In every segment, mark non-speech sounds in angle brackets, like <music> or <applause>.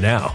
now.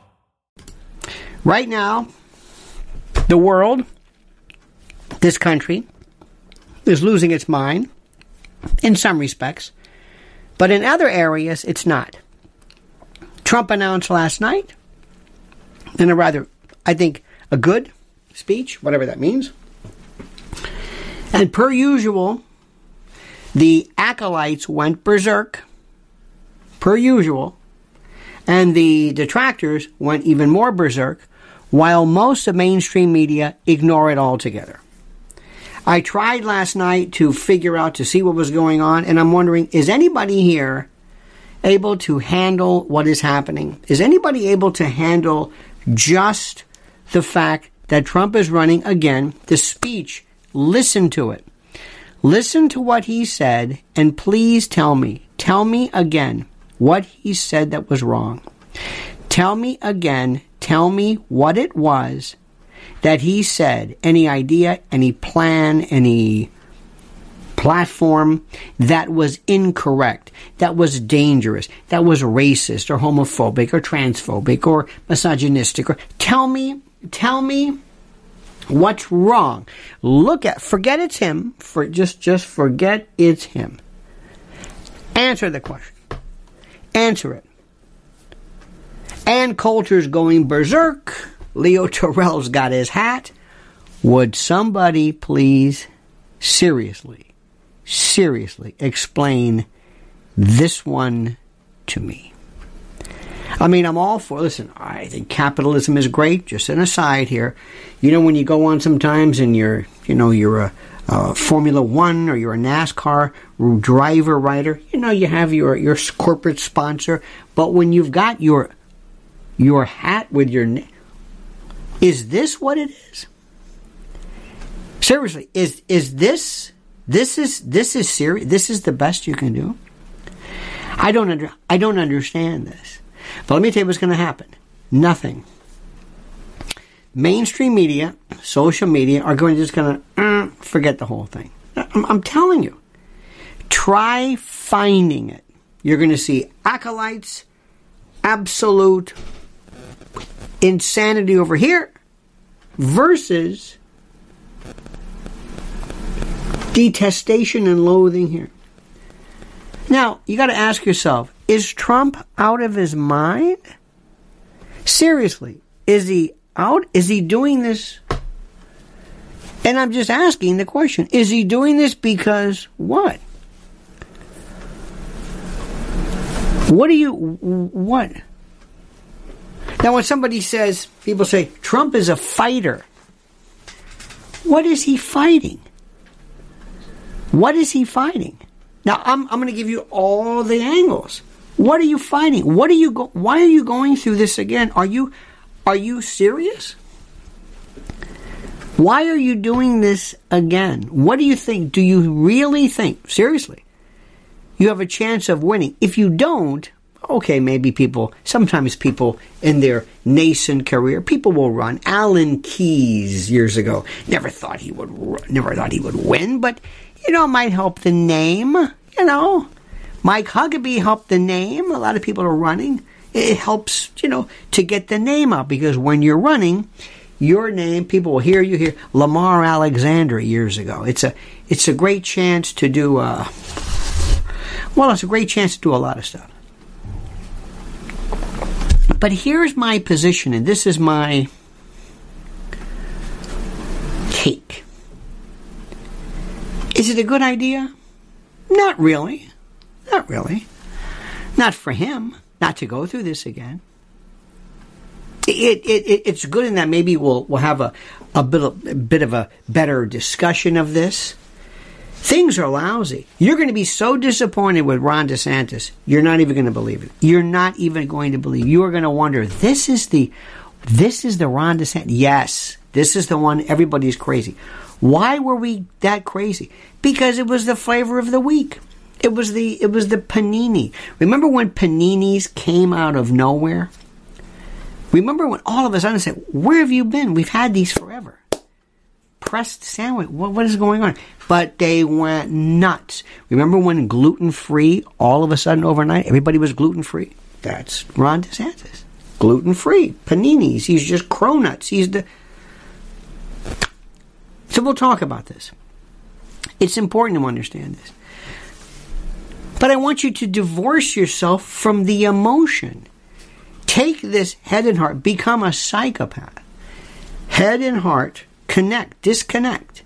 Right now, the world, this country, is losing its mind in some respects, but in other areas, it's not. Trump announced last night, in a rather, I think, a good speech, whatever that means. And per usual, the acolytes went berserk, per usual, and the detractors went even more berserk while most of mainstream media ignore it altogether. I tried last night to figure out to see what was going on, and I'm wondering is anybody here able to handle what is happening? Is anybody able to handle just the fact that Trump is running again? The speech, listen to it. Listen to what he said, and please tell me, tell me again what he said that was wrong. Tell me again, tell me what it was that he said, any idea, any plan, any platform that was incorrect, that was dangerous, that was racist or homophobic or transphobic or misogynistic or tell me, tell me what's wrong. Look at forget it's him, for just just forget it's him. Answer the question. Answer it. Ann Coulter's going berserk. Leo Terrell's got his hat. Would somebody please seriously, seriously explain this one to me? I mean, I'm all for, listen, I think capitalism is great. Just an aside here. You know, when you go on sometimes and you're, you know, you're a, a Formula One or you're a NASCAR driver, rider, you know, you have your, your corporate sponsor. But when you've got your, your hat with your name, is this what it is? Seriously, is is this this is this is serious? This is the best you can do? I don't under, I don't understand this. But let me tell you what's going to happen. Nothing. Mainstream media, social media are going to just going to uh, forget the whole thing. I'm, I'm telling you. Try finding it. You're going to see acolytes, absolute insanity over here versus detestation and loathing here. Now, you got to ask yourself is Trump out of his mind? Seriously, is he out? Is he doing this? And I'm just asking the question is he doing this because what? What do you, what? Now, when somebody says, people say, Trump is a fighter, what is he fighting? What is he fighting? Now, I'm, I'm going to give you all the angles. What are you fighting? What are you go- why are you going through this again? Are you are you serious? Why are you doing this again? What do you think? Do you really think seriously? You have a chance of winning. If you don't, okay, maybe people, sometimes people in their nascent career, people will run. Alan Keyes years ago never thought he would, never thought he would win, but you know, it might help the name, you know. Mike Huckabee helped the name. A lot of people are running. It helps, you know, to get the name up because when you're running, your name, people will hear you here. Lamar Alexander years ago. It's a, it's a great chance to do, uh, well, it's a great chance to do a lot of stuff. But here's my position, and this is my take. Is it a good idea? Not really. Not really. Not for him not to go through this again. It, it, it, it's good in that maybe we'll, we'll have a, a, bit a bit of a better discussion of this. Things are lousy. You're going to be so disappointed with Ron DeSantis, you're not even going to believe it. You're not even going to believe. You are going to wonder, this is the, this is the Ron DeSantis. Yes, this is the one everybody's crazy. Why were we that crazy? Because it was the flavor of the week. It was the it was the panini. Remember when paninis came out of nowhere? Remember when all of a sudden said, "Where have you been? We've had these forever." Pressed sandwich. What, what is going on? But they went nuts. Remember when gluten free? All of a sudden, overnight, everybody was gluten free. That's Ron DeSantis. Gluten free paninis. He's just cronuts. He's the. So we'll talk about this. It's important to understand this. But I want you to divorce yourself from the emotion. Take this head and heart, become a psychopath. Head and heart, connect, disconnect.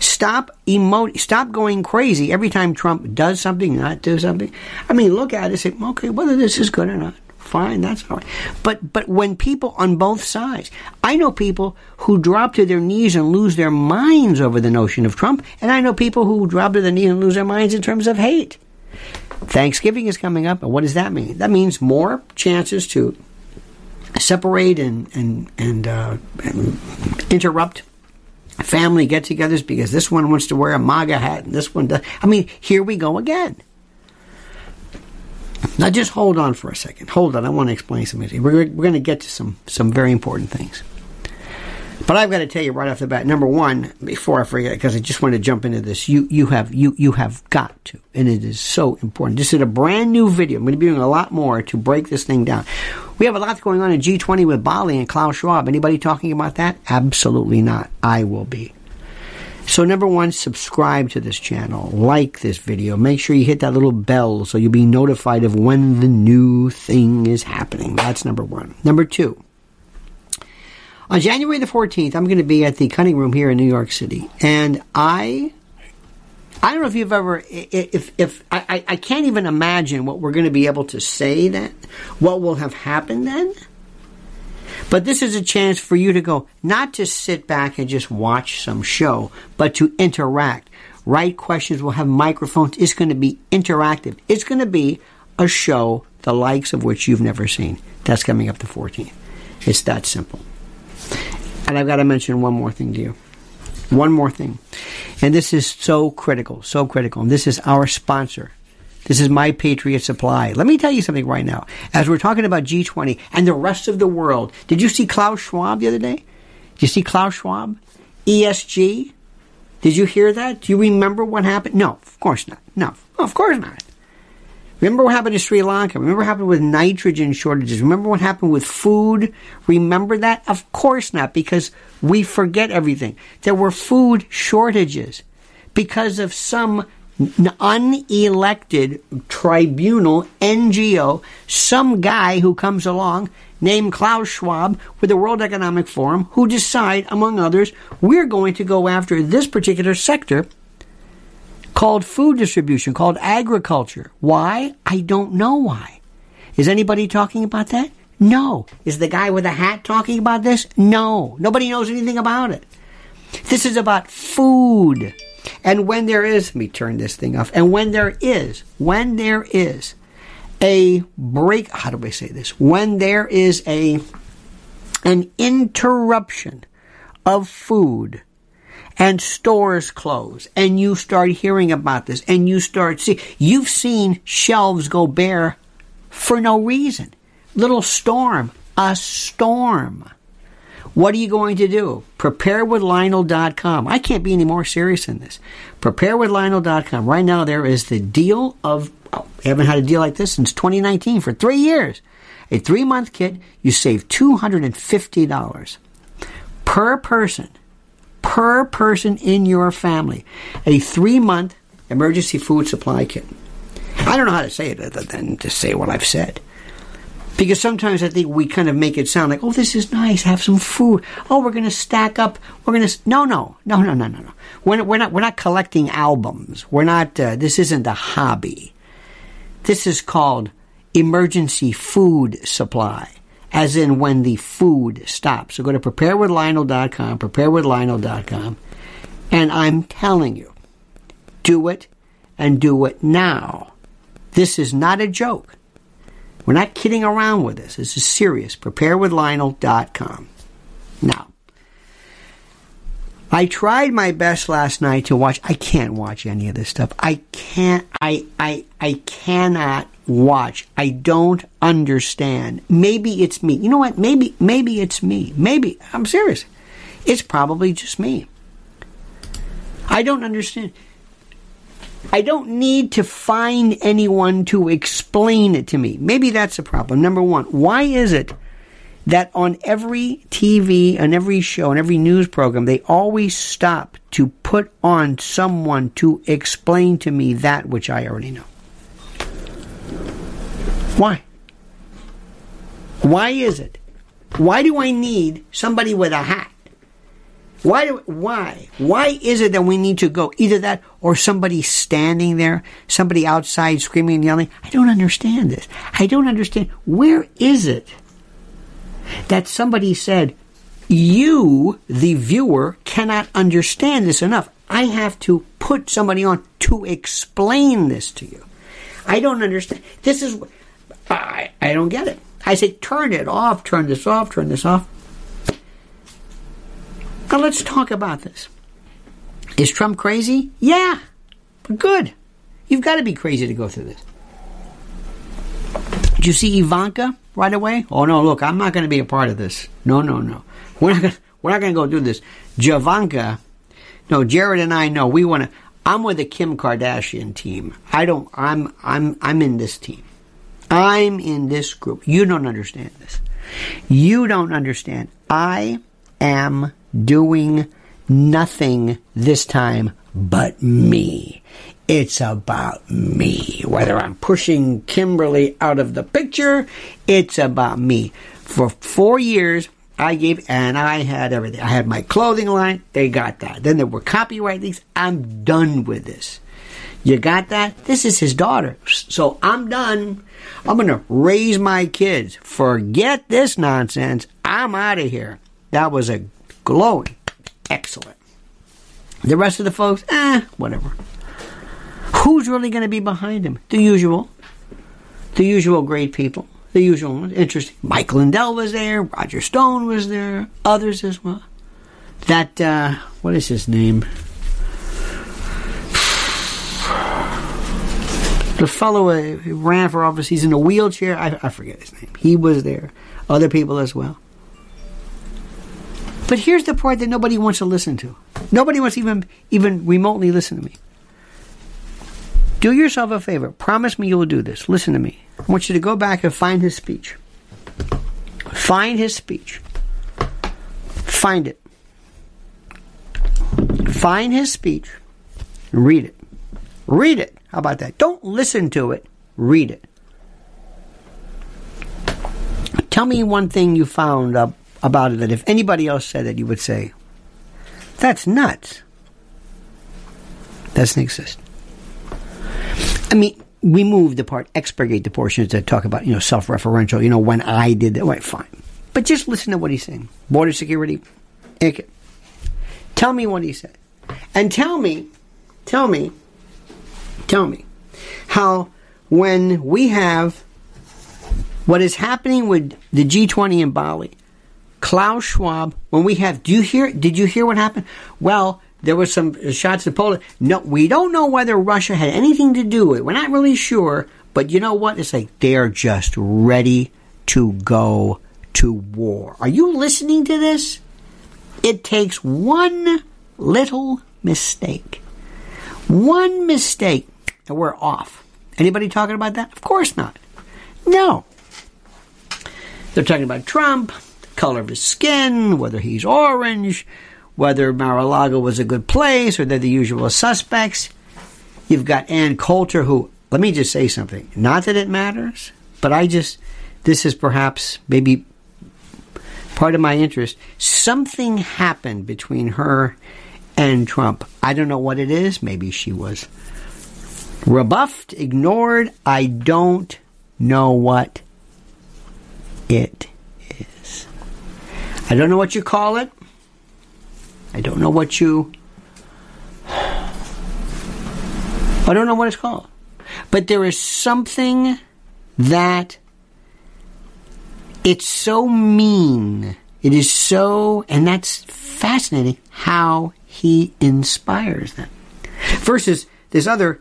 Stop emote, stop going crazy every time Trump does something, not do something. I mean, look at it, say, okay, whether this is good or not, fine, that's right. But but when people on both sides, I know people who drop to their knees and lose their minds over the notion of Trump, and I know people who drop to their knees and lose their minds in terms of hate. Thanksgiving is coming up, and what does that mean? That means more chances to separate and and and, uh, and interrupt family get-togethers because this one wants to wear a MAGA hat and this one does. I mean, here we go again. Now, just hold on for a second. Hold on. I want to explain something. We're, we're going to get to some, some very important things. But I've got to tell you right off the bat. Number one, before I forget, because I just want to jump into this, you you have you you have got to, and it is so important. This is a brand new video. I'm going to be doing a lot more to break this thing down. We have a lot going on in G20 with Bali and Klaus Schwab. Anybody talking about that? Absolutely not. I will be. So number one, subscribe to this channel, like this video, make sure you hit that little bell so you'll be notified of when the new thing is happening. That's number one. Number two, on January the 14th, I'm going to be at the Cutting Room here in New York City, and I, I don't know if you've ever, if if I, I can't even imagine what we're going to be able to say then, what will have happened then. But this is a chance for you to go, not to sit back and just watch some show, but to interact. Write questions. We'll have microphones. It's going to be interactive. It's going to be a show the likes of which you've never seen. That's coming up the 14th. It's that simple. And I've got to mention one more thing to you. One more thing. And this is so critical, so critical. And this is our sponsor. This is My Patriot Supply. Let me tell you something right now. As we're talking about G20 and the rest of the world, did you see Klaus Schwab the other day? Did you see Klaus Schwab? ESG? Did you hear that? Do you remember what happened? No, of course not. No, of course not. Remember what happened to Sri Lanka? Remember what happened with nitrogen shortages? Remember what happened with food? Remember that? Of course not, because we forget everything. There were food shortages because of some unelected tribunal NGO, some guy who comes along named Klaus Schwab with the World Economic Forum who decide, among others, we're going to go after this particular sector called food distribution, called agriculture. Why? I don't know why. Is anybody talking about that? No. Is the guy with the hat talking about this? No. Nobody knows anything about it. This is about food. And when there is, let me turn this thing off. And when there is, when there is a break, how do I say this? When there is a, an interruption of food and stores close and you start hearing about this and you start see you've seen shelves go bare for no reason. Little storm a storm. What are you going to do? Preparewithlionel.com i can't be any more serious than this. Preparewithlionel.com right now there is the deal of oh, haven't had a deal like this since 2019 for three years. A three month kit you save $250 per person per person in your family. A three month emergency food supply kit. I don't know how to say it other than to say what I've said. Because sometimes I think we kind of make it sound like, oh, this is nice, have some food. Oh, we're going to stack up. We're going to. No, no, no, no, no, no, no. We're, we're, not, we're not collecting albums. We're not, uh, this isn't a hobby. This is called emergency food supply as in when the food stops. So go to preparewithlionel.com, preparewithlionel.com, and I'm telling you, do it and do it now. This is not a joke. We're not kidding around with this. This is serious. Preparewithlionel.com. Now, I tried my best last night to watch. I can't watch any of this stuff. I can't. I I I cannot watch. I don't understand. Maybe it's me. You know what? Maybe maybe it's me. Maybe I'm serious. It's probably just me. I don't understand. I don't need to find anyone to explain it to me. Maybe that's a problem. Number one, why is it that on every TV, on every show, on every news program, they always stop to put on someone to explain to me that which I already know? Why? Why is it? Why do I need somebody with a hat? Why do, why? Why is it that we need to go either that or somebody standing there, somebody outside screaming and yelling? I don't understand this. I don't understand. Where is it that somebody said, you, the viewer, cannot understand this enough. I have to put somebody on to explain this to you. I don't understand. This is I, I don't get it. I say, turn it off, turn this off, turn this off. Now let's talk about this. Is Trump crazy? Yeah, good. You've got to be crazy to go through this. Did you see Ivanka right away? Oh no, look, I'm not going to be a part of this. No, no, no. We're not going. We're not going to go do this. Javanka, no, Jared and I know we want to. I'm with the Kim Kardashian team. I don't. I'm. I'm. I'm in this team. I'm in this group. You don't understand this. You don't understand. I am doing nothing this time but me. It's about me. Whether I'm pushing Kimberly out of the picture, it's about me. For four years, I gave, and I had everything. I had my clothing line, they got that. Then there were copyright things. I'm done with this. You got that? This is his daughter. So I'm done. I'm going to raise my kids. Forget this nonsense. I'm out of here. That was a glowing, excellent. The rest of the folks, eh, whatever. Who's really going to be behind him? The usual. The usual great people. The usual ones. Interesting. Mike Lindell was there. Roger Stone was there. Others as well. That, uh, what is his name? The fellow who ran for office, he's in a wheelchair. I, I forget his name. He was there. Other people as well. But here's the part that nobody wants to listen to. Nobody wants to even even remotely listen to me. Do yourself a favor. Promise me you will do this. Listen to me. I want you to go back and find his speech. Find his speech. Find it. Find his speech. Read it. Read it. How about that? Don't listen to it. Read it. Tell me one thing you found about it that if anybody else said it, you would say, that's nuts. That Doesn't exist. I mean, remove the part, expurgate the portions that talk about, you know, self-referential, you know, when I did that. Right, fine. But just listen to what he's saying. Border security. Tell me what he said. And tell me, tell me, tell me how when we have what is happening with the G20 in Bali, Klaus Schwab, when we have, do you hear, did you hear what happened? Well, there were some shots of Poland. No, we don't know whether Russia had anything to do with it. We're not really sure, but you know what? It's like they're just ready to go to war. Are you listening to this? It takes one little mistake. One mistake and we're off. Anybody talking about that? Of course not. No. They're talking about Trump, color of his skin, whether he's orange, whether Mar-a-Lago was a good place, or they're the usual suspects. You've got Ann Coulter, who, let me just say something. Not that it matters, but I just, this is perhaps maybe part of my interest. Something happened between her and Trump. I don't know what it is. Maybe she was rebuffed, ignored. I don't know what it is. I don't know what you call it. I don't know what you. I don't know what it's called. But there is something that it's so mean. It is so, and that's fascinating how he inspires them. Versus this other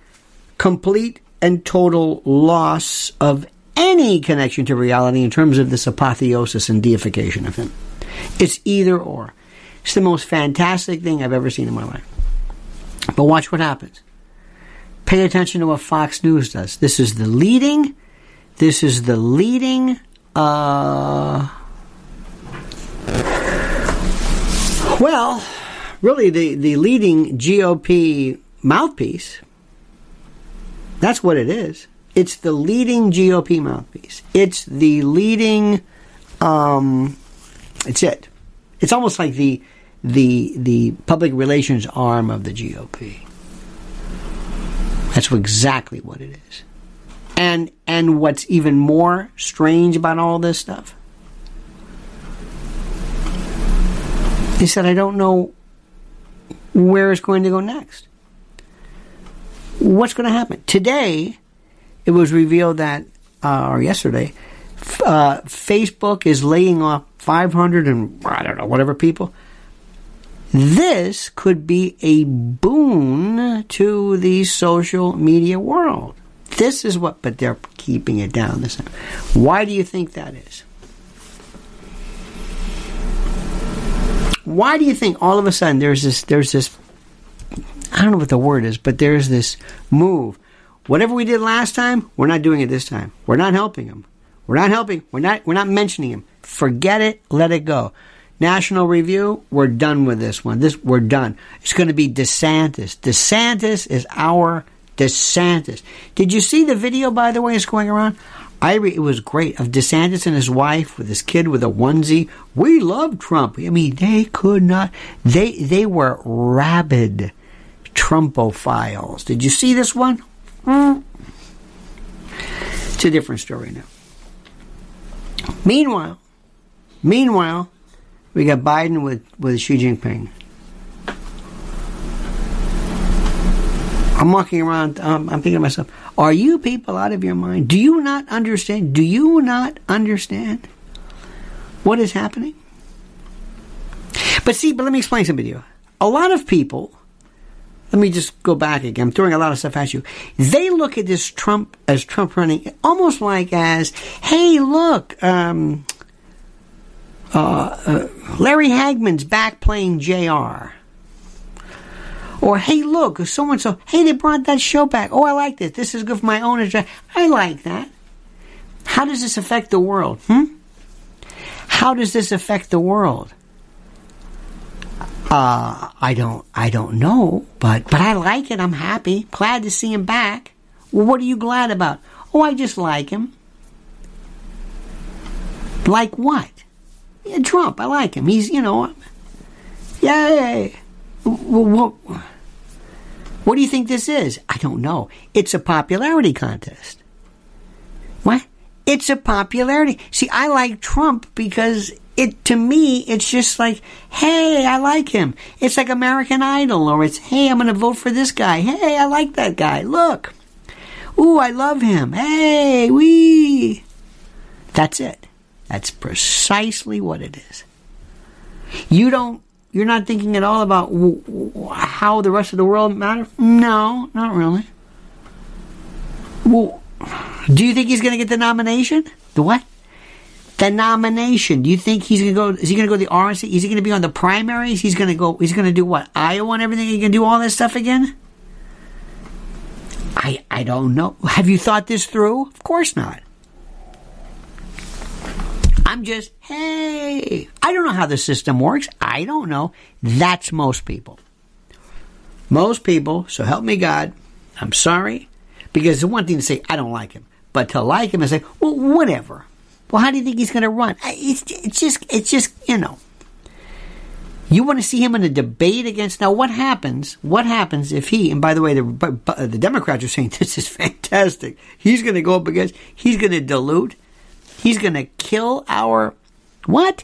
complete and total loss of any connection to reality in terms of this apotheosis and deification of him. It's either or. It's the most fantastic thing I've ever seen in my life. But watch what happens. Pay attention to what Fox News does. This is the leading, this is the leading, uh, well, really the, the leading GOP mouthpiece. That's what it is. It's the leading GOP mouthpiece. It's the leading um, it's it. It's almost like the the the public relations arm of the GOP. That's exactly what it is. And and what's even more strange about all this stuff is that I don't know where it's going to go next. What's going to happen today? It was revealed that, uh, or yesterday, uh, Facebook is laying off 500 and I don't know, whatever people. This could be a boon to the social media world. This is what, but they're keeping it down. This. Why do you think that is? Why do you think all of a sudden there's this there's this I don't know what the word is, but there's this move. Whatever we did last time, we're not doing it this time. We're not helping them. We're not helping. We're not we're not mentioning him. Forget it, let it go. National Review, we're done with this one. This we're done. It's going to be DeSantis. DeSantis is our DeSantis. Did you see the video by the way it's going around? It was great of DeSantis and his wife with his kid with a onesie. We love Trump. I mean, they could not. They they were rabid Trumpophiles. Did you see this one? It's a different story now. Meanwhile, meanwhile, we got Biden with with Xi Jinping. I'm walking around. Um, I'm thinking to myself, are you people out of your mind? Do you not understand? Do you not understand what is happening? But see, but let me explain something to you. A lot of people, let me just go back again. I'm throwing a lot of stuff at you. They look at this Trump as Trump running almost like as, hey, look, um, uh, uh, Larry Hagman's back playing JR. Or, hey, look, so and so, hey, they brought that show back. Oh, I like this. This is good for my own. I like that. How does this affect the world? Hmm? How does this affect the world? Uh, I don't, I don't know, but, but I like it. I'm happy. Glad to see him back. Well, what are you glad about? Oh, I just like him. Like what? Yeah, Trump. I like him. He's, you know, yay. What, what do you think this is? I don't know. It's a popularity contest. What? It's a popularity. See, I like Trump because it to me it's just like, hey, I like him. It's like American Idol, or it's hey, I'm going to vote for this guy. Hey, I like that guy. Look, ooh, I love him. Hey, we. That's it. That's precisely what it is. You don't you're not thinking at all about w- w- how the rest of the world matters? No, not really. Well, do you think he's going to get the nomination? The what? The nomination. Do you think he's going to go? Is he going to go to the RNC? Is he going to be on the primaries? He's going to go. He's going to do what? Iowa and everything. He can do all this stuff again. I I don't know. Have you thought this through? Of course not. I'm just, hey, I don't know how the system works. I don't know. That's most people. Most people, so help me God, I'm sorry, because it's one thing to say, I don't like him, but to like him and say, well, whatever. Well, how do you think he's going to run? It's, it's just, it's just, you know. You want to see him in a debate against now? What happens? What happens if he? And by the way, the the Democrats are saying <laughs> this is fantastic. He's going to go up against. He's going to dilute. He's going to kill our what?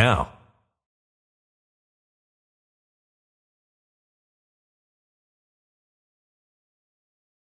now.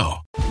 now.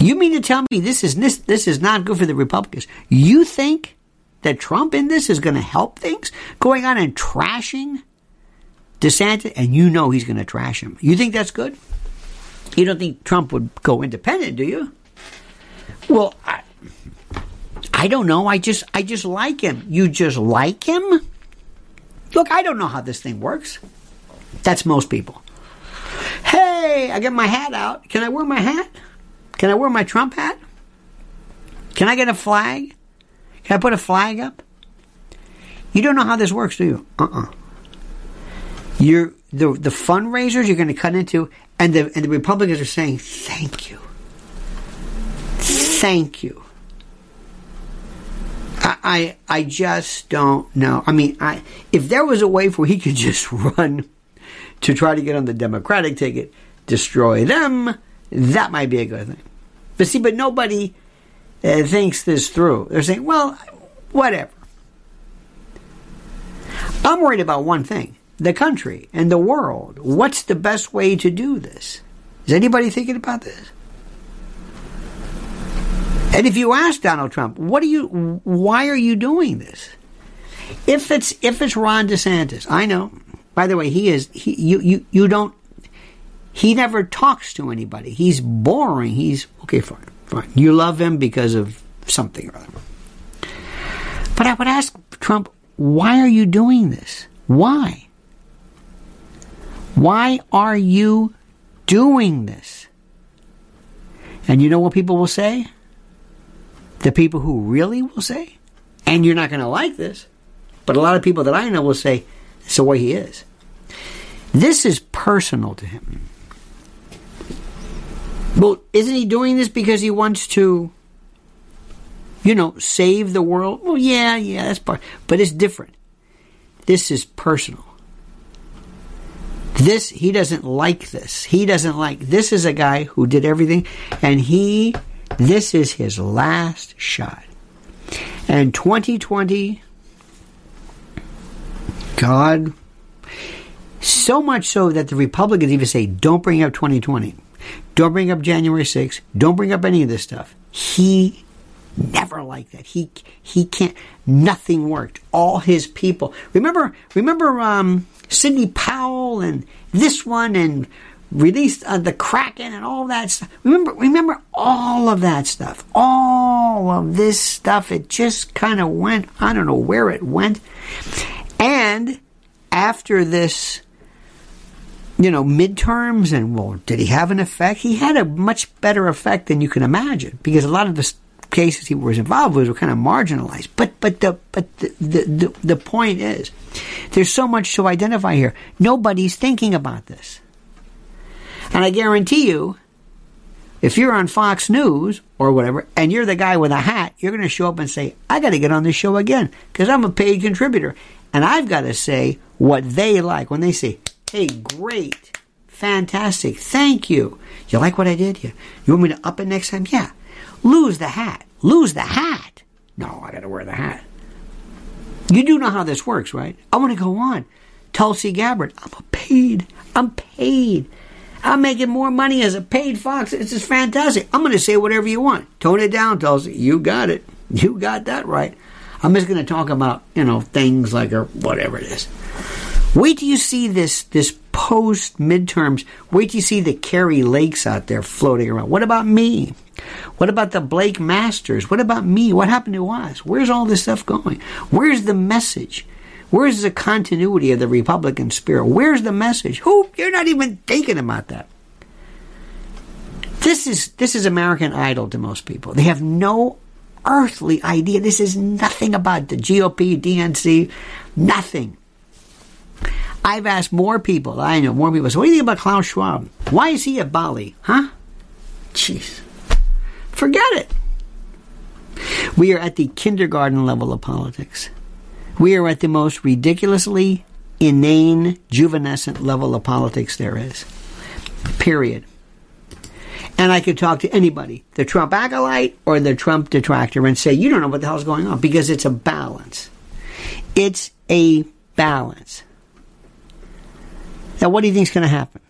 You mean to tell me this is this, this is not good for the Republicans? You think that Trump in this is going to help things? Going on and trashing DeSantis, and you know he's going to trash him. You think that's good? You don't think Trump would go independent, do you? Well, I, I don't know. I just I just like him. You just like him? Look, I don't know how this thing works. That's most people. Hey, I get my hat out. Can I wear my hat? Can I wear my Trump hat? Can I get a flag? Can I put a flag up? You don't know how this works, do you? Uh-uh. You're the the fundraisers you're going to cut into, and the and the Republicans are saying thank you, thank you. I, I I just don't know. I mean, I if there was a way for he could just <laughs> run to try to get on the Democratic ticket, destroy them, that might be a good thing. But see, but nobody uh, thinks this through. They're saying, well, whatever. I'm worried about one thing the country and the world. What's the best way to do this? Is anybody thinking about this? And if you ask Donald Trump, what are you why are you doing this? If it's if it's Ron DeSantis, I know. By the way, he is he you you, you don't he never talks to anybody. He's boring. He's okay, fine, fine. You love him because of something or other. But I would ask Trump, why are you doing this? Why? Why are you doing this? And you know what people will say? The people who really will say, and you're not going to like this, but a lot of people that I know will say, it's the way he is. This is personal to him. Well, isn't he doing this because he wants to, you know, save the world? Well, yeah, yeah, that's part. But it's different. This is personal. This, he doesn't like this. He doesn't like, this is a guy who did everything, and he, this is his last shot. And 2020, God, so much so that the Republicans even say, don't bring up 2020. Don't bring up January 6th. Don't bring up any of this stuff. He never liked that. He he can't. Nothing worked. All his people. Remember remember um, Sidney Powell and this one and released uh, the Kraken and all that stuff. Remember remember all of that stuff. All of this stuff. It just kind of went. I don't know where it went. And after this you know, midterms and well, did he have an effect? He had a much better effect than you can imagine because a lot of the cases he was involved with were kind of marginalized. But but the but the the, the, the point is, there's so much to identify here. Nobody's thinking about this, and I guarantee you, if you're on Fox News or whatever, and you're the guy with a hat, you're going to show up and say, "I got to get on this show again because I'm a paid contributor." And I've got to say what they like when they say, hey, great, fantastic, thank you. You like what I did? You, you want me to up it next time? Yeah. Lose the hat. Lose the hat. No, I got to wear the hat. You do know how this works, right? I want to go on. Tulsi Gabbard, I'm a paid. I'm paid. I'm making more money as a paid fox. This is fantastic. I'm going to say whatever you want. Tone it down, Tulsi. You got it. You got that right. I'm just going to talk about, you know, things like or whatever it is. Wait till you see this this post midterms. Wait till you see the Kari Lakes out there floating around. What about me? What about the Blake Masters? What about me? What happened to us? Where's all this stuff going? Where's the message? Where's the continuity of the Republican spirit? Where's the message? Who? You're not even thinking about that. This is this is American Idol to most people. They have no earthly idea. This is nothing about the GOP, DNC, nothing. I've asked more people, I know more people, so what do you think about Klaus Schwab? Why is he at Bali? Huh? Jeez. Forget it. We are at the kindergarten level of politics. We are at the most ridiculously inane, juvenescent level of politics there is. Period. And I could talk to anybody, the Trump acolyte or the Trump detractor, and say, you don't know what the hell's going on because it's a balance. It's a balance. Now, what do you think is going to happen?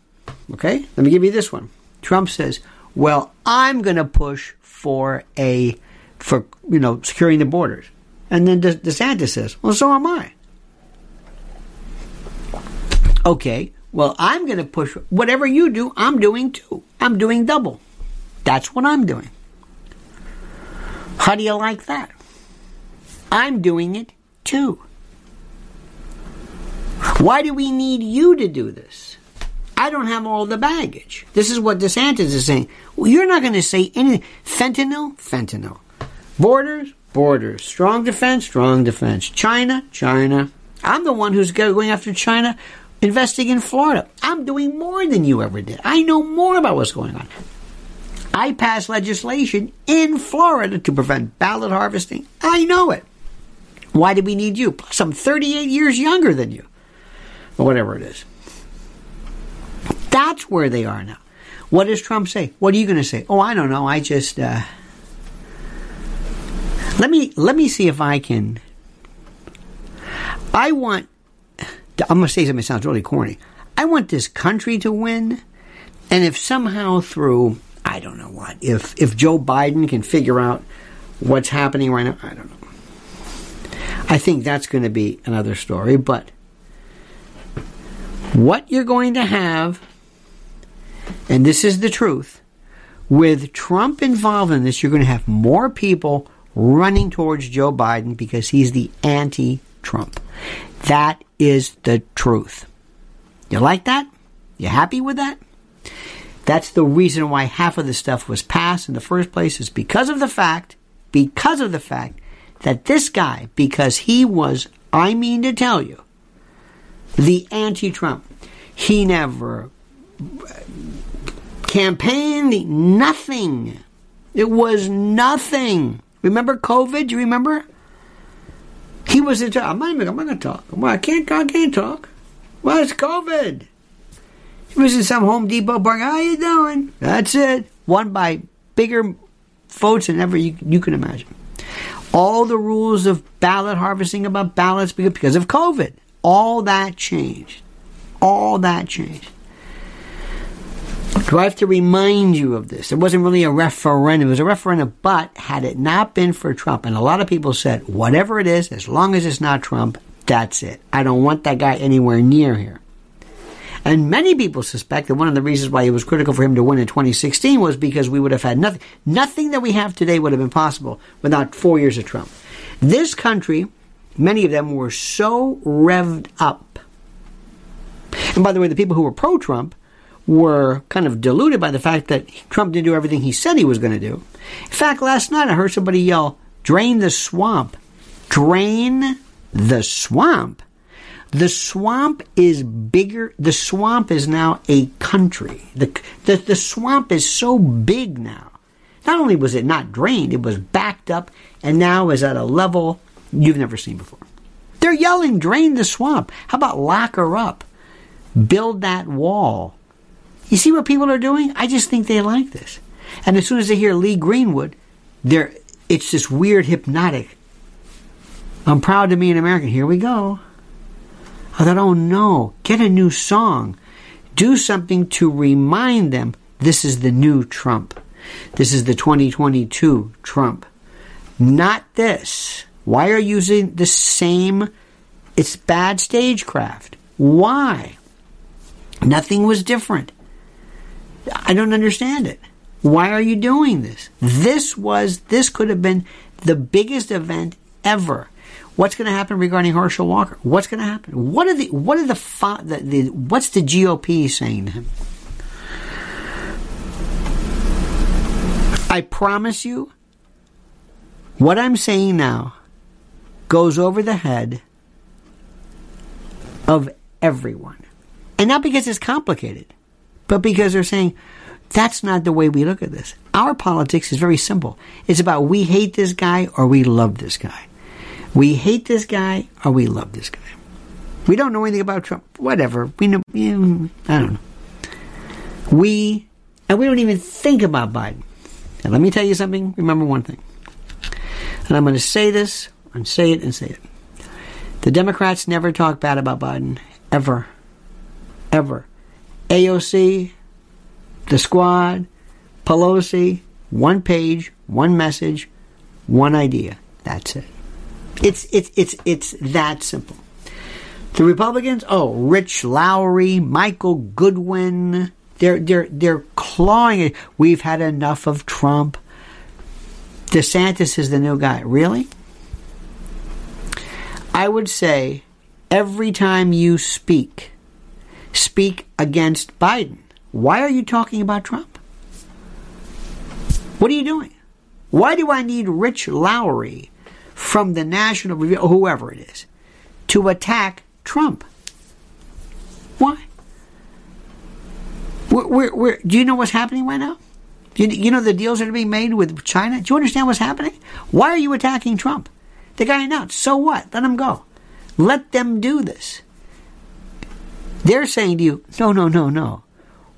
Okay, let me give you this one. Trump says, well, I'm going to push for a, for, you know, securing the borders. And then De- DeSantis says, well, so am I. Okay, well, I'm going to push whatever you do, I'm doing too. I'm doing double. That's what I'm doing. How do you like that? I'm doing it too. Why do we need you to do this? I don't have all the baggage. This is what DeSantis is saying. Well, you're not going to say anything. Fentanyl, fentanyl. Borders, borders. Strong defense, strong defense. China, China. I'm the one who's going after China, investing in Florida. I'm doing more than you ever did. I know more about what's going on. I passed legislation in Florida to prevent ballot harvesting. I know it. Why do we need you? Plus, I'm 38 years younger than you. Or whatever it is. That's where they are now. What does Trump say? What are you going to say? Oh, I don't know. I just uh, let me let me see if I can. I want. I'm going to say something that sounds really corny. I want this country to win, and if somehow through I don't know what if if Joe Biden can figure out what's happening right now, I don't know. I think that's going to be another story, but what you're going to have, and this is the truth, with Trump involved in this, you're going to have more people running towards Joe Biden because he's the anti Trump. That is the truth. You like that? You happy with that? That's the reason why half of the stuff was passed in the first place is because of the fact, because of the fact that this guy, because he was, I mean to tell you, the anti Trump. He never campaigned, nothing. It was nothing. Remember COVID? You remember? He was in. I'm not, I'm not going to talk. Well, I can't. I can't talk. Well, it's COVID. He was in some Home Depot park. How you doing? That's it. Won by bigger votes than ever you, you can imagine. All the rules of ballot harvesting about ballots because of COVID. All that changed. All that changed. Do I have to remind you of this? It wasn't really a referendum. It was a referendum, but had it not been for Trump, and a lot of people said, whatever it is, as long as it's not Trump, that's it. I don't want that guy anywhere near here. And many people suspect that one of the reasons why it was critical for him to win in 2016 was because we would have had nothing. Nothing that we have today would have been possible without four years of Trump. This country, many of them were so revved up. And by the way, the people who were pro Trump were kind of deluded by the fact that Trump didn't do everything he said he was going to do. In fact, last night I heard somebody yell, drain the swamp. Drain the swamp. The swamp is bigger. The swamp is now a country. The, the, the swamp is so big now. Not only was it not drained, it was backed up and now is at a level you've never seen before. They're yelling, drain the swamp. How about lock her up? Build that wall. You see what people are doing? I just think they like this. And as soon as they hear Lee Greenwood, they're, it's this weird hypnotic. I'm proud to be an American. Here we go. I thought, oh no, get a new song. Do something to remind them this is the new Trump. This is the 2022 Trump. Not this. Why are you using the same? It's bad stagecraft. Why? Nothing was different. I don't understand it. Why are you doing this? This was, this could have been the biggest event ever. What's going to happen regarding Herschel Walker? What's going to happen? What are the, what are the, the, the what's the GOP saying to him? I promise you, what I'm saying now goes over the head of everyone. And not because it's complicated, but because they're saying, that's not the way we look at this. Our politics is very simple. It's about we hate this guy or we love this guy. We hate this guy or we love this guy. We don't know anything about Trump. Whatever. We know. I don't know. We and we don't even think about Biden. And let me tell you something. Remember one thing. And I'm going to say this and say it and say it. The Democrats never talk bad about Biden ever, ever. AOC, the squad, Pelosi, one page, one message, one idea. That's it. It's it's it's it's that simple. The Republicans, oh, Rich Lowry, Michael Goodwin, they're they're they're clawing it. We've had enough of Trump. DeSantis is the new guy. Really? I would say every time you speak, speak against Biden. Why are you talking about Trump? What are you doing? Why do I need Rich Lowry from the National Review, or whoever it is, to attack Trump? Why? We're, we're, we're, do you know what's happening right now? You, you know the deals that are being made with China? Do you understand what's happening? Why are you attacking Trump? The guy announced, so what? Let him go. Let them do this. They're saying to you, no, no, no, no.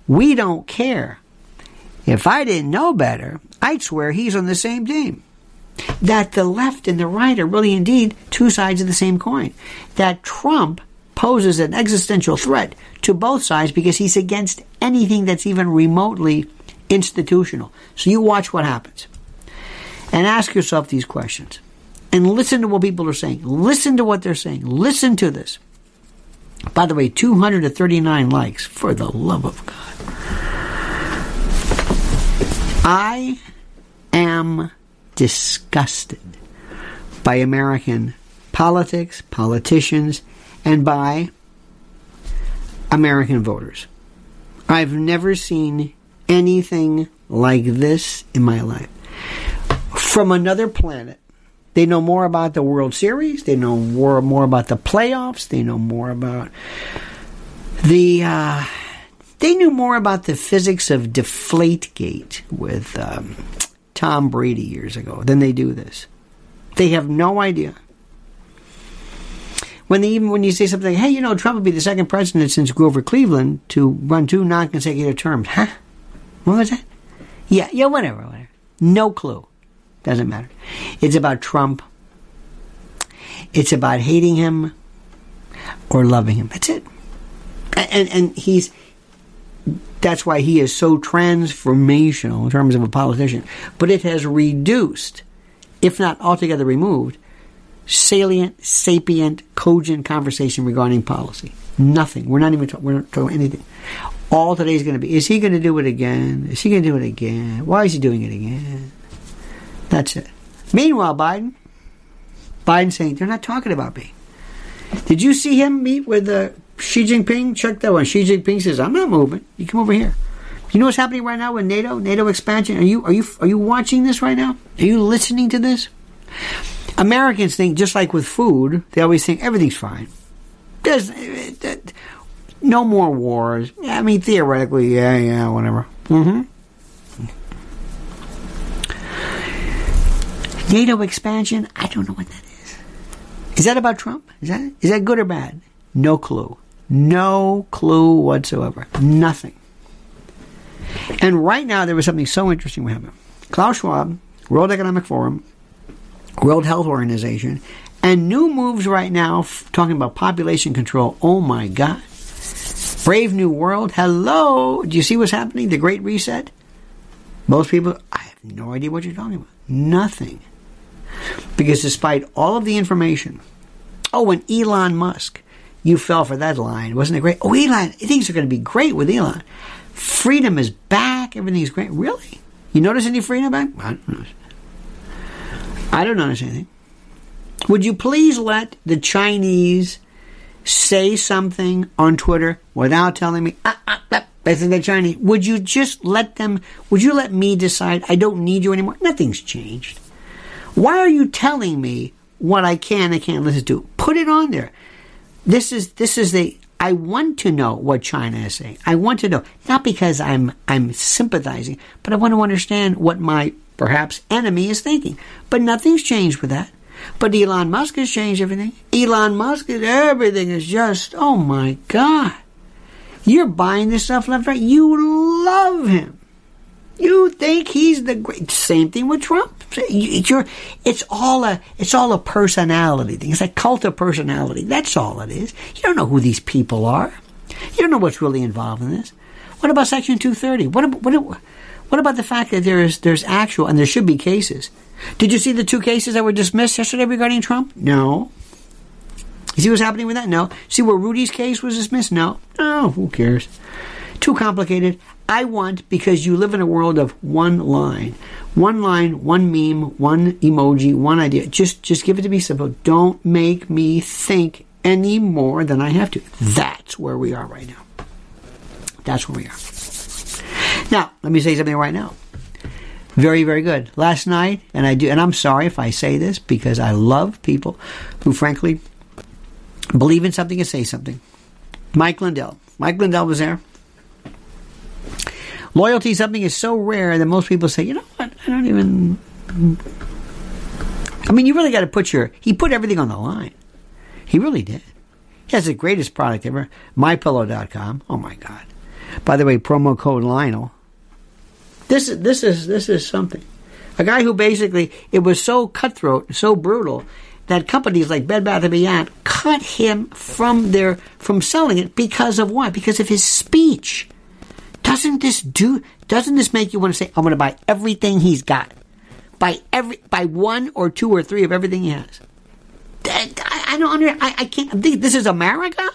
We don't care. If I didn't know better, I'd swear he's on the same team. That the left and the right are really indeed two sides of the same coin. That Trump poses an existential threat to both sides because he's against anything that's even remotely institutional. So you watch what happens. And ask yourself these questions. And listen to what people are saying. Listen to what they're saying. Listen to this. By the way, 239 likes, for the love of God. I am disgusted by American politics, politicians, and by American voters. I've never seen anything like this in my life. From another planet, they know more about the World Series. They know more, more about the playoffs. They know more about the. Uh, they knew more about the physics of Deflategate with um, Tom Brady years ago than they do this. They have no idea. When they even when you say something, hey, you know, Trump will be the second president since Grover Cleveland to run two non-consecutive terms, huh? What was that? Yeah, yeah, whatever, whatever. No clue. Doesn't matter. It's about Trump. It's about hating him or loving him. That's it. And and he's that's why he is so transformational in terms of a politician. But it has reduced, if not altogether removed, salient, sapient, cogent conversation regarding policy. Nothing. We're not even talking, we're not talking anything. All today is going to be, is he going to do it again? Is he going to do it again? Why is he doing it again? That's it. Meanwhile, Biden, Biden saying, they're not talking about me. Did you see him meet with uh, Xi Jinping? Check that one. Xi Jinping says, I'm not moving. You come over here. You know what's happening right now with NATO? NATO expansion. Are you are you are you watching this right now? Are you listening to this? Americans think just like with food, they always think everything's fine. There's uh, no more wars. I mean, theoretically, yeah, yeah, whatever. Mm-hmm. NATO expansion, I don't know what that is. Is that about Trump? Is that is that good or bad? No clue. No clue whatsoever. Nothing. And right now, there was something so interesting happening. Klaus Schwab, World Economic Forum, World Health Organization, and new moves right now f- talking about population control. Oh my God. Brave New World. Hello. Do you see what's happening? The Great Reset? Most people, I have no idea what you're talking about. Nothing. Because despite all of the information, oh, and Elon Musk, you fell for that line. Wasn't it great? Oh, Elon, things are going to be great with Elon. Freedom is back. Everything's great. Really? You notice any freedom back? I don't notice. I don't notice anything. Would you please let the Chinese say something on Twitter without telling me, ah, ah, ah, that's the Chinese? Would you just let them, would you let me decide I don't need you anymore? Nothing's changed. Why are you telling me what I can and can't listen to? Put it on there. This is, this is the, I want to know what China is saying. I want to know, not because I'm, I'm sympathizing, but I want to understand what my perhaps enemy is thinking. But nothing's changed with that. But Elon Musk has changed everything. Elon Musk, everything is just, oh my God. You're buying this stuff left, right. You love him. You think he's the great. Same thing with Trump. It's, it's all a it's all a personality thing. It's a cult of personality. That's all it is. You don't know who these people are. You don't know what's really involved in this. What about Section 230? What about, what, what about the fact that there is there's actual and there should be cases? Did you see the two cases that were dismissed yesterday regarding Trump? No. You see what's happening with that? No. See where Rudy's case was dismissed? No. No. Who cares? Too complicated. I want because you live in a world of one line, one line, one meme, one emoji, one idea. Just just give it to me simple. Don't make me think any more than I have to. That's where we are right now. That's where we are. Now, let me say something right now. Very, very good. Last night, and I do, and I'm sorry if I say this because I love people who, frankly, believe in something and say something. Mike Lindell. Mike Lindell was there. Loyalty something is so rare that most people say, you know what, I don't even. I mean, you really got to put your. He put everything on the line. He really did. He has the greatest product ever. MyPillow.com. Oh my God. By the way, promo code Lionel. This is this is this is something. A guy who basically it was so cutthroat, so brutal that companies like Bed Bath and Beyond cut him from their from selling it because of what? Because of his speech. Doesn't this do? Doesn't this make you want to say, "I'm going to buy everything he's got"? Buy every, buy one or two or three of everything he has. I, I don't under, I, I can't. This is America.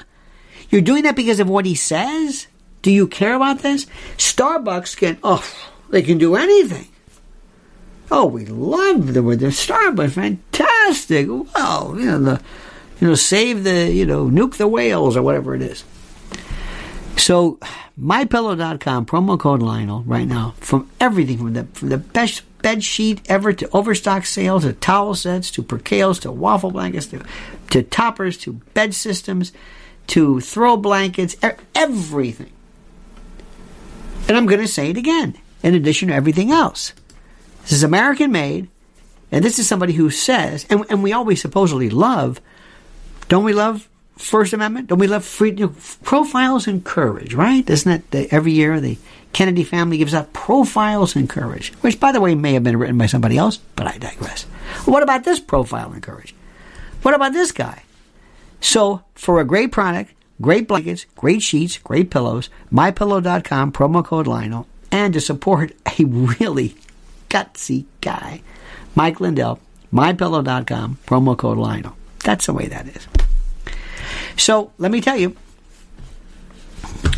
You're doing that because of what he says. Do you care about this? Starbucks can. Oh, they can do anything. Oh, we love the the Starbucks, fantastic. Well, you know the, you know, save the, you know, nuke the whales or whatever it is. So, mypillow.com, promo code Lionel right now, from everything from the, from the best bed sheet ever to overstock sales to towel sets to percales to waffle blankets to, to toppers to bed systems to throw blankets, everything. And I'm going to say it again, in addition to everything else. This is American made, and this is somebody who says, and, and we always supposedly love, don't we love First Amendment? Don't we love freedom? You know, profiles in courage, right? Isn't it the, every year the Kennedy family gives out profiles in courage, which, by the way, may have been written by somebody else, but I digress. What about this profile in courage? What about this guy? So, for a great product, great blankets, great sheets, great pillows, mypillow.com, promo code Lionel, and to support a really gutsy guy, Mike Lindell, mypillow.com, promo code Lionel. That's the way that is. So let me tell you,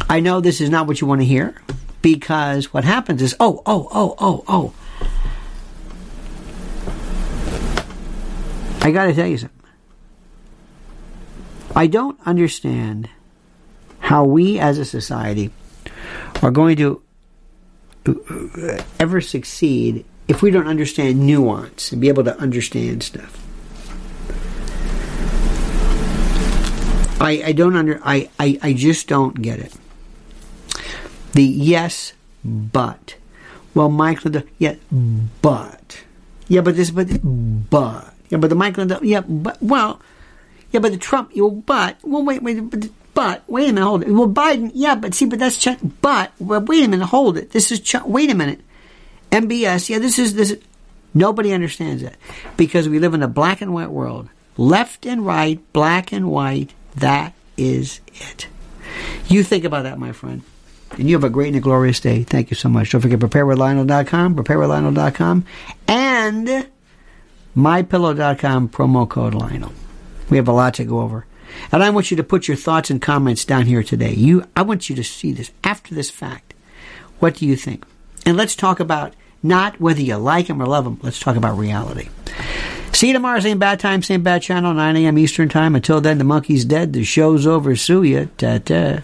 I know this is not what you want to hear because what happens is, oh, oh, oh, oh, oh. I got to tell you something. I don't understand how we as a society are going to uh, ever succeed if we don't understand nuance and be able to understand stuff. I, I don't under I, I, I just don't get it. The yes, but. Well, Michael, yeah, but. Yeah, but this, but, but. Yeah, but the Michael, yeah, but, well, Yeah, but the Trump. You but well, wait, wait, but, but wait a minute, hold it. Well, Biden. Yeah, but see, but that's Ch- but well, wait a minute, hold it. This is wait a minute. MBS. Yeah, this is this. Is, nobody understands that because we live in a black and white world. Left and right, black and white. That is it. You think about that, my friend. And you have a great and a glorious day. Thank you so much. Don't forget preparewithlionel.com, preparewithlionel.com, and mypillow.com, promo code Lionel. We have a lot to go over. And I want you to put your thoughts and comments down here today. You, I want you to see this after this fact. What do you think? And let's talk about not whether you like them or love them. Let's talk about reality. See you tomorrow, same bad time, same bad channel, 9 a.m. Eastern Time. Until then, the monkey's dead. The show's over. Sue ya. Ta-ta.